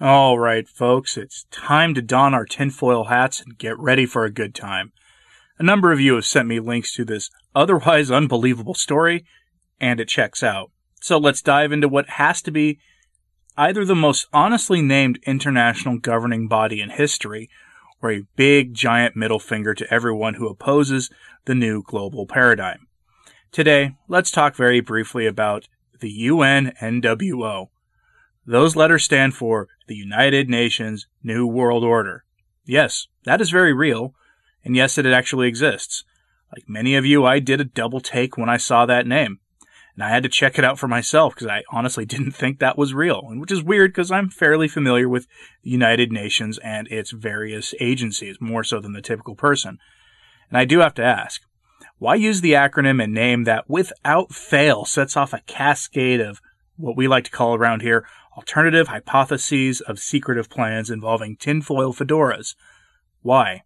All right, folks, it's time to don our tinfoil hats and get ready for a good time. A number of you have sent me links to this otherwise unbelievable story, and it checks out. So let's dive into what has to be either the most honestly named international governing body in history or a big giant middle finger to everyone who opposes the new global paradigm. Today, let's talk very briefly about the UNNWO. Those letters stand for the United Nations New World Order. Yes, that is very real, and yes, it actually exists. Like many of you, I did a double take when I saw that name and I had to check it out for myself because I honestly didn't think that was real, which is weird because I'm fairly familiar with the United Nations and its various agencies, more so than the typical person. And I do have to ask, why use the acronym and name that without fail sets off a cascade of what we like to call around here alternative hypotheses of secretive plans involving tinfoil fedoras? Why?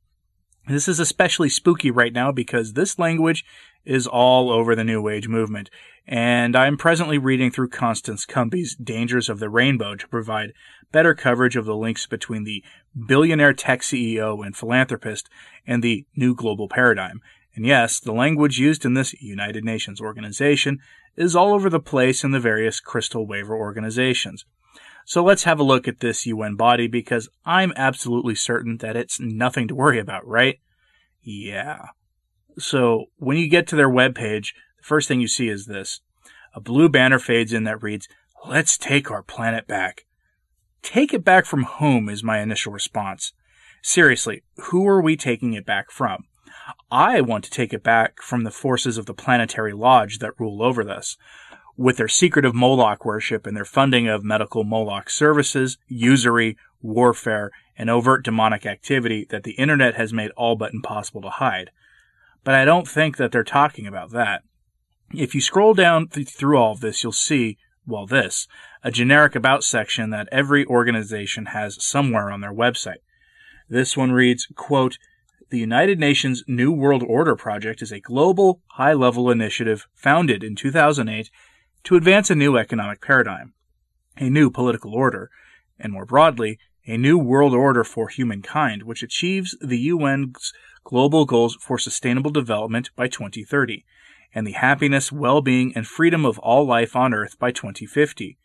This is especially spooky right now because this language is all over the New Age movement, and I'm presently reading through Constance Cumby's Dangers of the Rainbow to provide better coverage of the links between the billionaire tech CEO and philanthropist and the new global paradigm. And yes, the language used in this United Nations organization is all over the place in the various crystal waiver organizations. So let's have a look at this UN body because I'm absolutely certain that it's nothing to worry about, right? Yeah. So when you get to their webpage, the first thing you see is this. A blue banner fades in that reads, Let's take our planet back. Take it back from whom is my initial response. Seriously, who are we taking it back from? I want to take it back from the forces of the planetary lodge that rule over this. With their secretive Moloch worship and their funding of medical Moloch services, usury, warfare, and overt demonic activity that the internet has made all but impossible to hide. But I don't think that they're talking about that. If you scroll down th- through all of this, you'll see, well, this, a generic about section that every organization has somewhere on their website. This one reads, quote, the United Nations New World Order Project is a global, high level initiative founded in 2008 to advance a new economic paradigm, a new political order, and more broadly, a new world order for humankind, which achieves the UN's global goals for sustainable development by 2030, and the happiness, well being, and freedom of all life on Earth by 2050.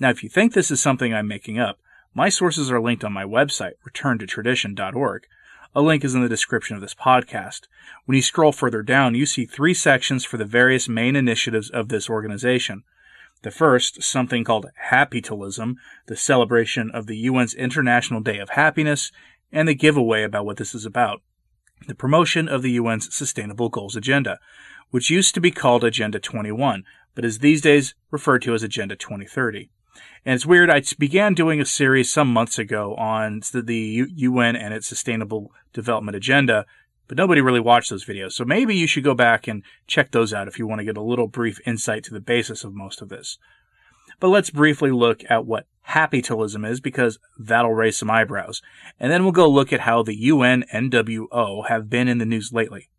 Now, if you think this is something I'm making up, my sources are linked on my website, returntotradition.org. A link is in the description of this podcast. When you scroll further down, you see three sections for the various main initiatives of this organization. The first, something called Happytalism, the celebration of the UN's International Day of Happiness, and the giveaway about what this is about. The promotion of the UN's Sustainable Goals Agenda, which used to be called Agenda 21, but is these days referred to as Agenda 2030. And it's weird, I began doing a series some months ago on the UN and its Sustainable Development Agenda, but nobody really watched those videos. So maybe you should go back and check those out if you want to get a little brief insight to the basis of most of this. But let's briefly look at what happytalism is because that'll raise some eyebrows. And then we'll go look at how the UN and NWO have been in the news lately.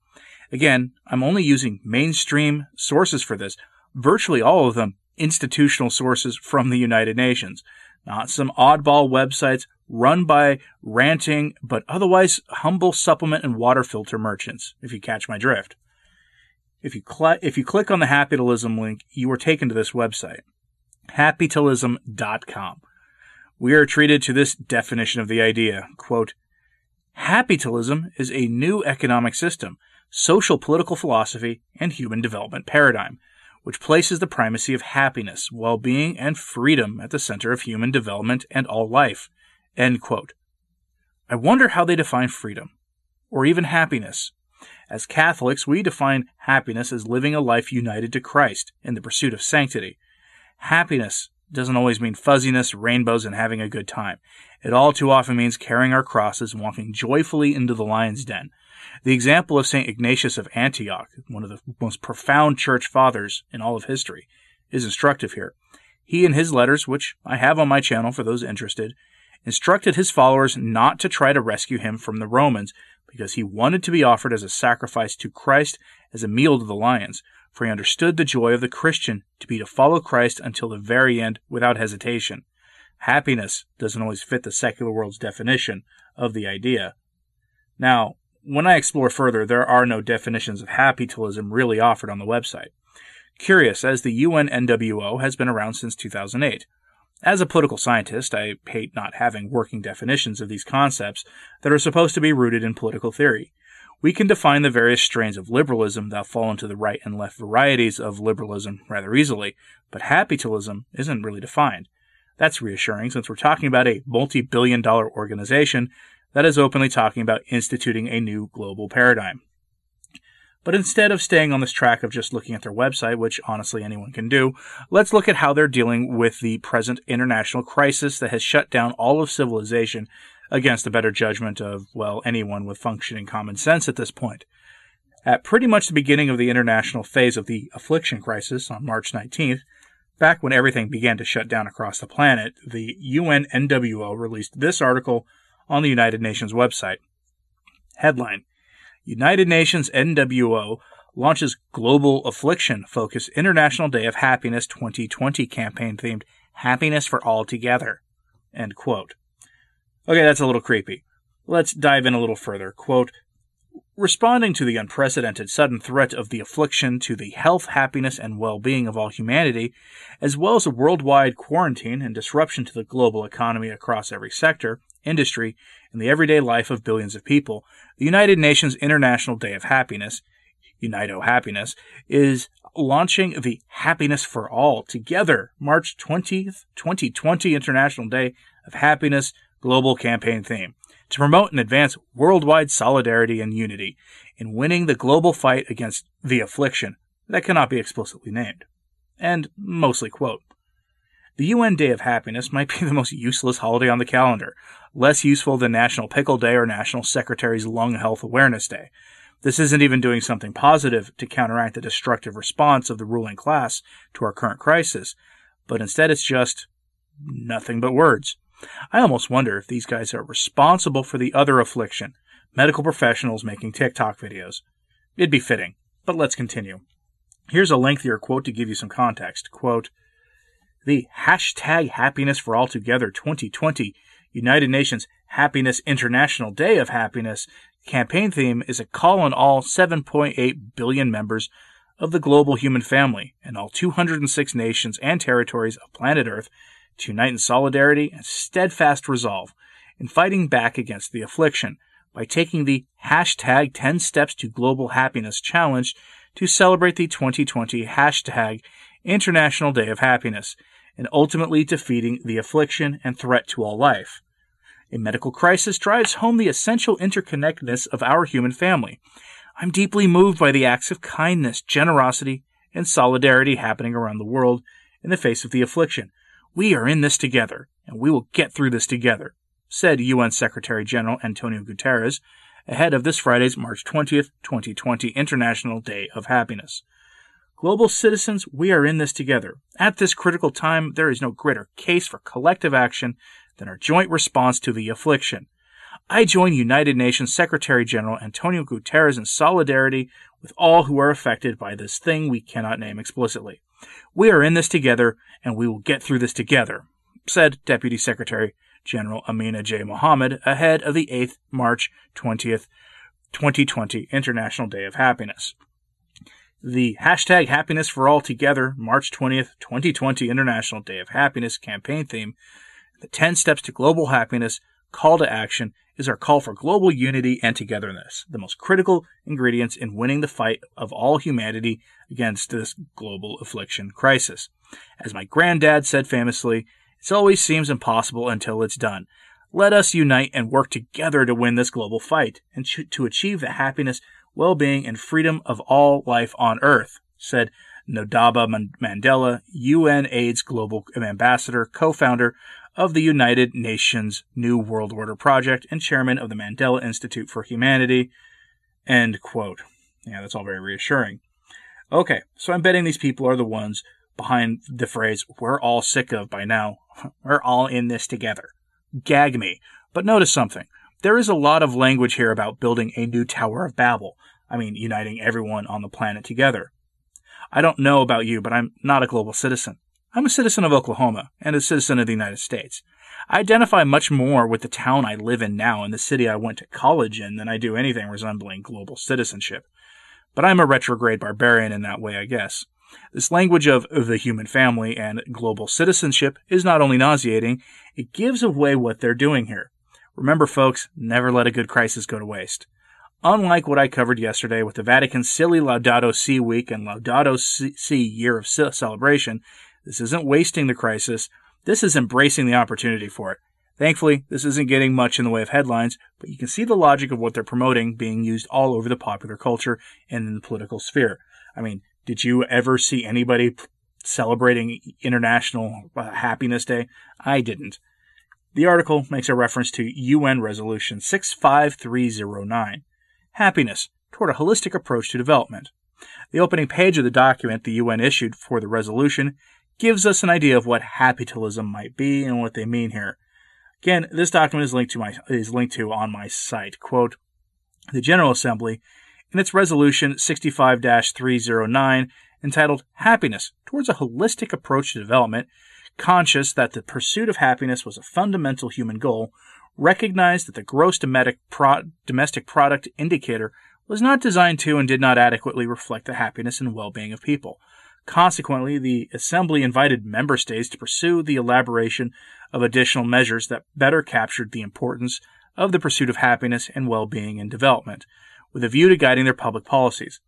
Again, I'm only using mainstream sources for this, virtually all of them institutional sources from the United Nations, not some oddball websites run by ranting but otherwise humble supplement and water filter merchants, if you catch my drift. If you, cl- if you click on the Happytalism link, you are taken to this website happytalism.com. We are treated to this definition of the idea. Quote, Happytalism is a new economic system, social political philosophy, and human development paradigm, which places the primacy of happiness, well being, and freedom at the center of human development and all life. I wonder how they define freedom, or even happiness. As Catholics, we define happiness as living a life united to Christ in the pursuit of sanctity. Happiness doesn't always mean fuzziness, rainbows, and having a good time. It all too often means carrying our crosses and walking joyfully into the lion's den. The example of St. Ignatius of Antioch, one of the most profound church fathers in all of history, is instructive here. He, in his letters, which I have on my channel for those interested, instructed his followers not to try to rescue him from the Romans because he wanted to be offered as a sacrifice to Christ as a meal to the lions, for he understood the joy of the Christian to be to follow Christ until the very end without hesitation. Happiness doesn't always fit the secular world's definition of the idea. Now, when I explore further, there are no definitions of happytalism really offered on the website. Curious, as the UNNWO has been around since 2008. As a political scientist, I hate not having working definitions of these concepts that are supposed to be rooted in political theory. We can define the various strains of liberalism that fall into the right and left varieties of liberalism rather easily, but happytalism isn't really defined. That's reassuring since we're talking about a multi billion dollar organization that is openly talking about instituting a new global paradigm. But instead of staying on this track of just looking at their website, which honestly anyone can do, let's look at how they're dealing with the present international crisis that has shut down all of civilization against the better judgment of, well, anyone with functioning common sense at this point. At pretty much the beginning of the international phase of the affliction crisis on March 19th, back when everything began to shut down across the planet, the UNNWO released this article on the United Nations website. Headline United Nations NWO launches Global Affliction Focus International Day of Happiness 2020 campaign themed Happiness for All Together. End quote. Okay, that's a little creepy. Let's dive in a little further. Quote, Responding to the unprecedented sudden threat of the affliction to the health, happiness, and well being of all humanity, as well as a worldwide quarantine and disruption to the global economy across every sector, industry, and the everyday life of billions of people, the United Nations International Day of Happiness, UNITO Happiness, is launching the Happiness for All Together March 20th, 2020 International Day of Happiness global campaign theme to promote and advance worldwide solidarity and unity in winning the global fight against the affliction that cannot be explicitly named. And mostly quote. The UN Day of Happiness might be the most useless holiday on the calendar, less useful than National Pickle Day or National Secretary's Lung Health Awareness Day. This isn't even doing something positive to counteract the destructive response of the ruling class to our current crisis, but instead it's just nothing but words. I almost wonder if these guys are responsible for the other affliction medical professionals making TikTok videos. It'd be fitting, but let's continue. Here's a lengthier quote to give you some context. Quote, the hashtag happiness for all together 2020 United Nations Happiness International Day of Happiness campaign theme is a call on all 7.8 billion members of the global human family and all 206 nations and territories of planet Earth to unite in solidarity and steadfast resolve in fighting back against the affliction by taking the hashtag 10 Steps to Global Happiness challenge to celebrate the 2020 hashtag International Day of Happiness and ultimately defeating the affliction and threat to all life. A medical crisis drives home the essential interconnectedness of our human family. I'm deeply moved by the acts of kindness, generosity, and solidarity happening around the world in the face of the affliction, we are in this together, and we will get through this together, said UN Secretary General Antonio Guterres ahead of this Friday's March 20th, 2020 International Day of Happiness. Global citizens, we are in this together. At this critical time, there is no greater case for collective action than our joint response to the affliction. I join United Nations Secretary General Antonio Guterres in solidarity with all who are affected by this thing we cannot name explicitly. We are in this together, and we will get through this together, said Deputy Secretary General Amina J. Mohammed ahead of the 8th March 20th, 2020 International Day of Happiness. The hashtag Happiness for All Together March 20th, 2020 International Day of Happiness campaign theme, the 10 Steps to Global Happiness call to action is our call for global unity and togetherness, the most critical ingredients in winning the fight of all humanity against this global affliction crisis. As my granddad said famously, it always seems impossible until it's done. Let us unite and work together to win this global fight and to achieve the happiness well being, and freedom of all life on Earth, said Ndaba Mandela, UN AIDS Global Ambassador, co founder of the United Nations New World Order Project, and chairman of the Mandela Institute for Humanity. End quote. Yeah, that's all very reassuring. Okay, so I'm betting these people are the ones behind the phrase, we're all sick of by now. We're all in this together. Gag me. But notice something. There is a lot of language here about building a new Tower of Babel. I mean, uniting everyone on the planet together. I don't know about you, but I'm not a global citizen. I'm a citizen of Oklahoma and a citizen of the United States. I identify much more with the town I live in now and the city I went to college in than I do anything resembling global citizenship. But I'm a retrograde barbarian in that way, I guess. This language of the human family and global citizenship is not only nauseating, it gives away what they're doing here. Remember, folks, never let a good crisis go to waste. Unlike what I covered yesterday with the Vatican's silly Laudato Si week and Laudato Si year of celebration, this isn't wasting the crisis. This is embracing the opportunity for it. Thankfully, this isn't getting much in the way of headlines, but you can see the logic of what they're promoting being used all over the popular culture and in the political sphere. I mean, did you ever see anybody celebrating International uh, Happiness Day? I didn't. The article makes a reference to UN Resolution 65309 Happiness toward a holistic approach to development. The opening page of the document the UN issued for the resolution gives us an idea of what happytalism might be and what they mean here. Again, this document is linked to my is linked to on my site. Quote, the General Assembly in its resolution 65 309 entitled Happiness Towards a Holistic Approach to Development, conscious that the pursuit of happiness was a fundamental human goal, recognized that the gross domestic product indicator was not designed to and did not adequately reflect the happiness and well being of people. Consequently, the Assembly invited member states to pursue the elaboration of additional measures that better captured the importance of the pursuit of happiness and well being in development with a view to guiding their public policies.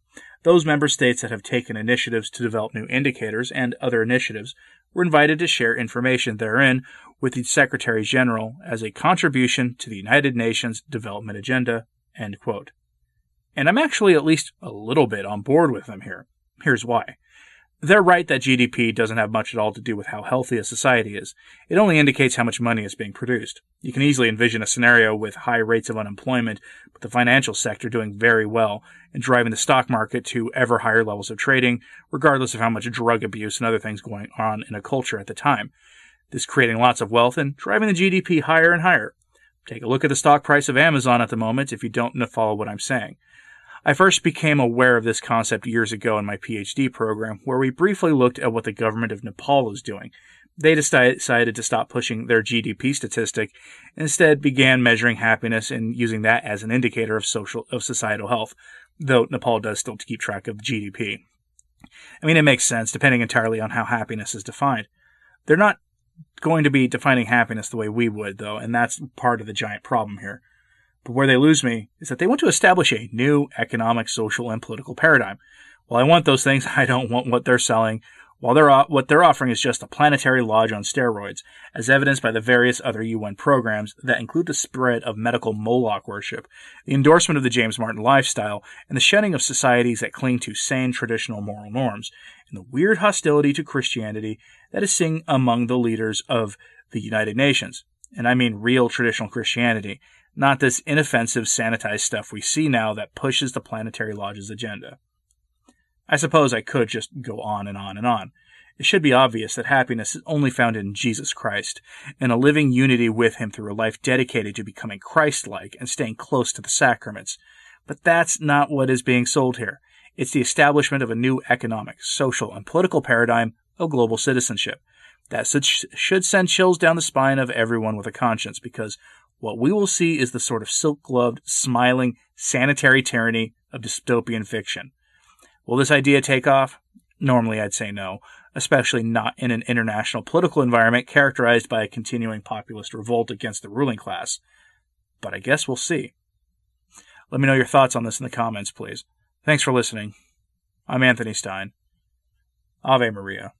Those member states that have taken initiatives to develop new indicators and other initiatives were invited to share information therein with the Secretary General as a contribution to the United Nations Development Agenda. And I'm actually at least a little bit on board with them here. Here's why. They're right that GDP doesn't have much at all to do with how healthy a society is. It only indicates how much money is being produced. You can easily envision a scenario with high rates of unemployment, but the financial sector doing very well and driving the stock market to ever higher levels of trading, regardless of how much drug abuse and other things going on in a culture at the time. This creating lots of wealth and driving the GDP higher and higher. Take a look at the stock price of Amazon at the moment if you don't follow what I'm saying. I first became aware of this concept years ago in my PhD program, where we briefly looked at what the government of Nepal is doing. They decided to stop pushing their GDP statistic, instead began measuring happiness and using that as an indicator of social of societal health, though Nepal does still keep track of GDP. I mean, it makes sense, depending entirely on how happiness is defined. They're not going to be defining happiness the way we would, though, and that's part of the giant problem here. But where they lose me is that they want to establish a new economic, social, and political paradigm. While I want those things, I don't want what they're selling. While they're, what they're offering is just a planetary lodge on steroids, as evidenced by the various other UN programs that include the spread of medical Moloch worship, the endorsement of the James Martin lifestyle, and the shedding of societies that cling to sane traditional moral norms, and the weird hostility to Christianity that is seen among the leaders of the United Nations. And I mean real traditional Christianity, not this inoffensive, sanitized stuff we see now that pushes the Planetary Lodge's agenda. I suppose I could just go on and on and on. It should be obvious that happiness is only found in Jesus Christ, in a living unity with Him through a life dedicated to becoming Christ like and staying close to the sacraments. But that's not what is being sold here. It's the establishment of a new economic, social, and political paradigm of global citizenship. That should send chills down the spine of everyone with a conscience because what we will see is the sort of silk gloved, smiling, sanitary tyranny of dystopian fiction. Will this idea take off? Normally, I'd say no, especially not in an international political environment characterized by a continuing populist revolt against the ruling class. But I guess we'll see. Let me know your thoughts on this in the comments, please. Thanks for listening. I'm Anthony Stine. Ave Maria.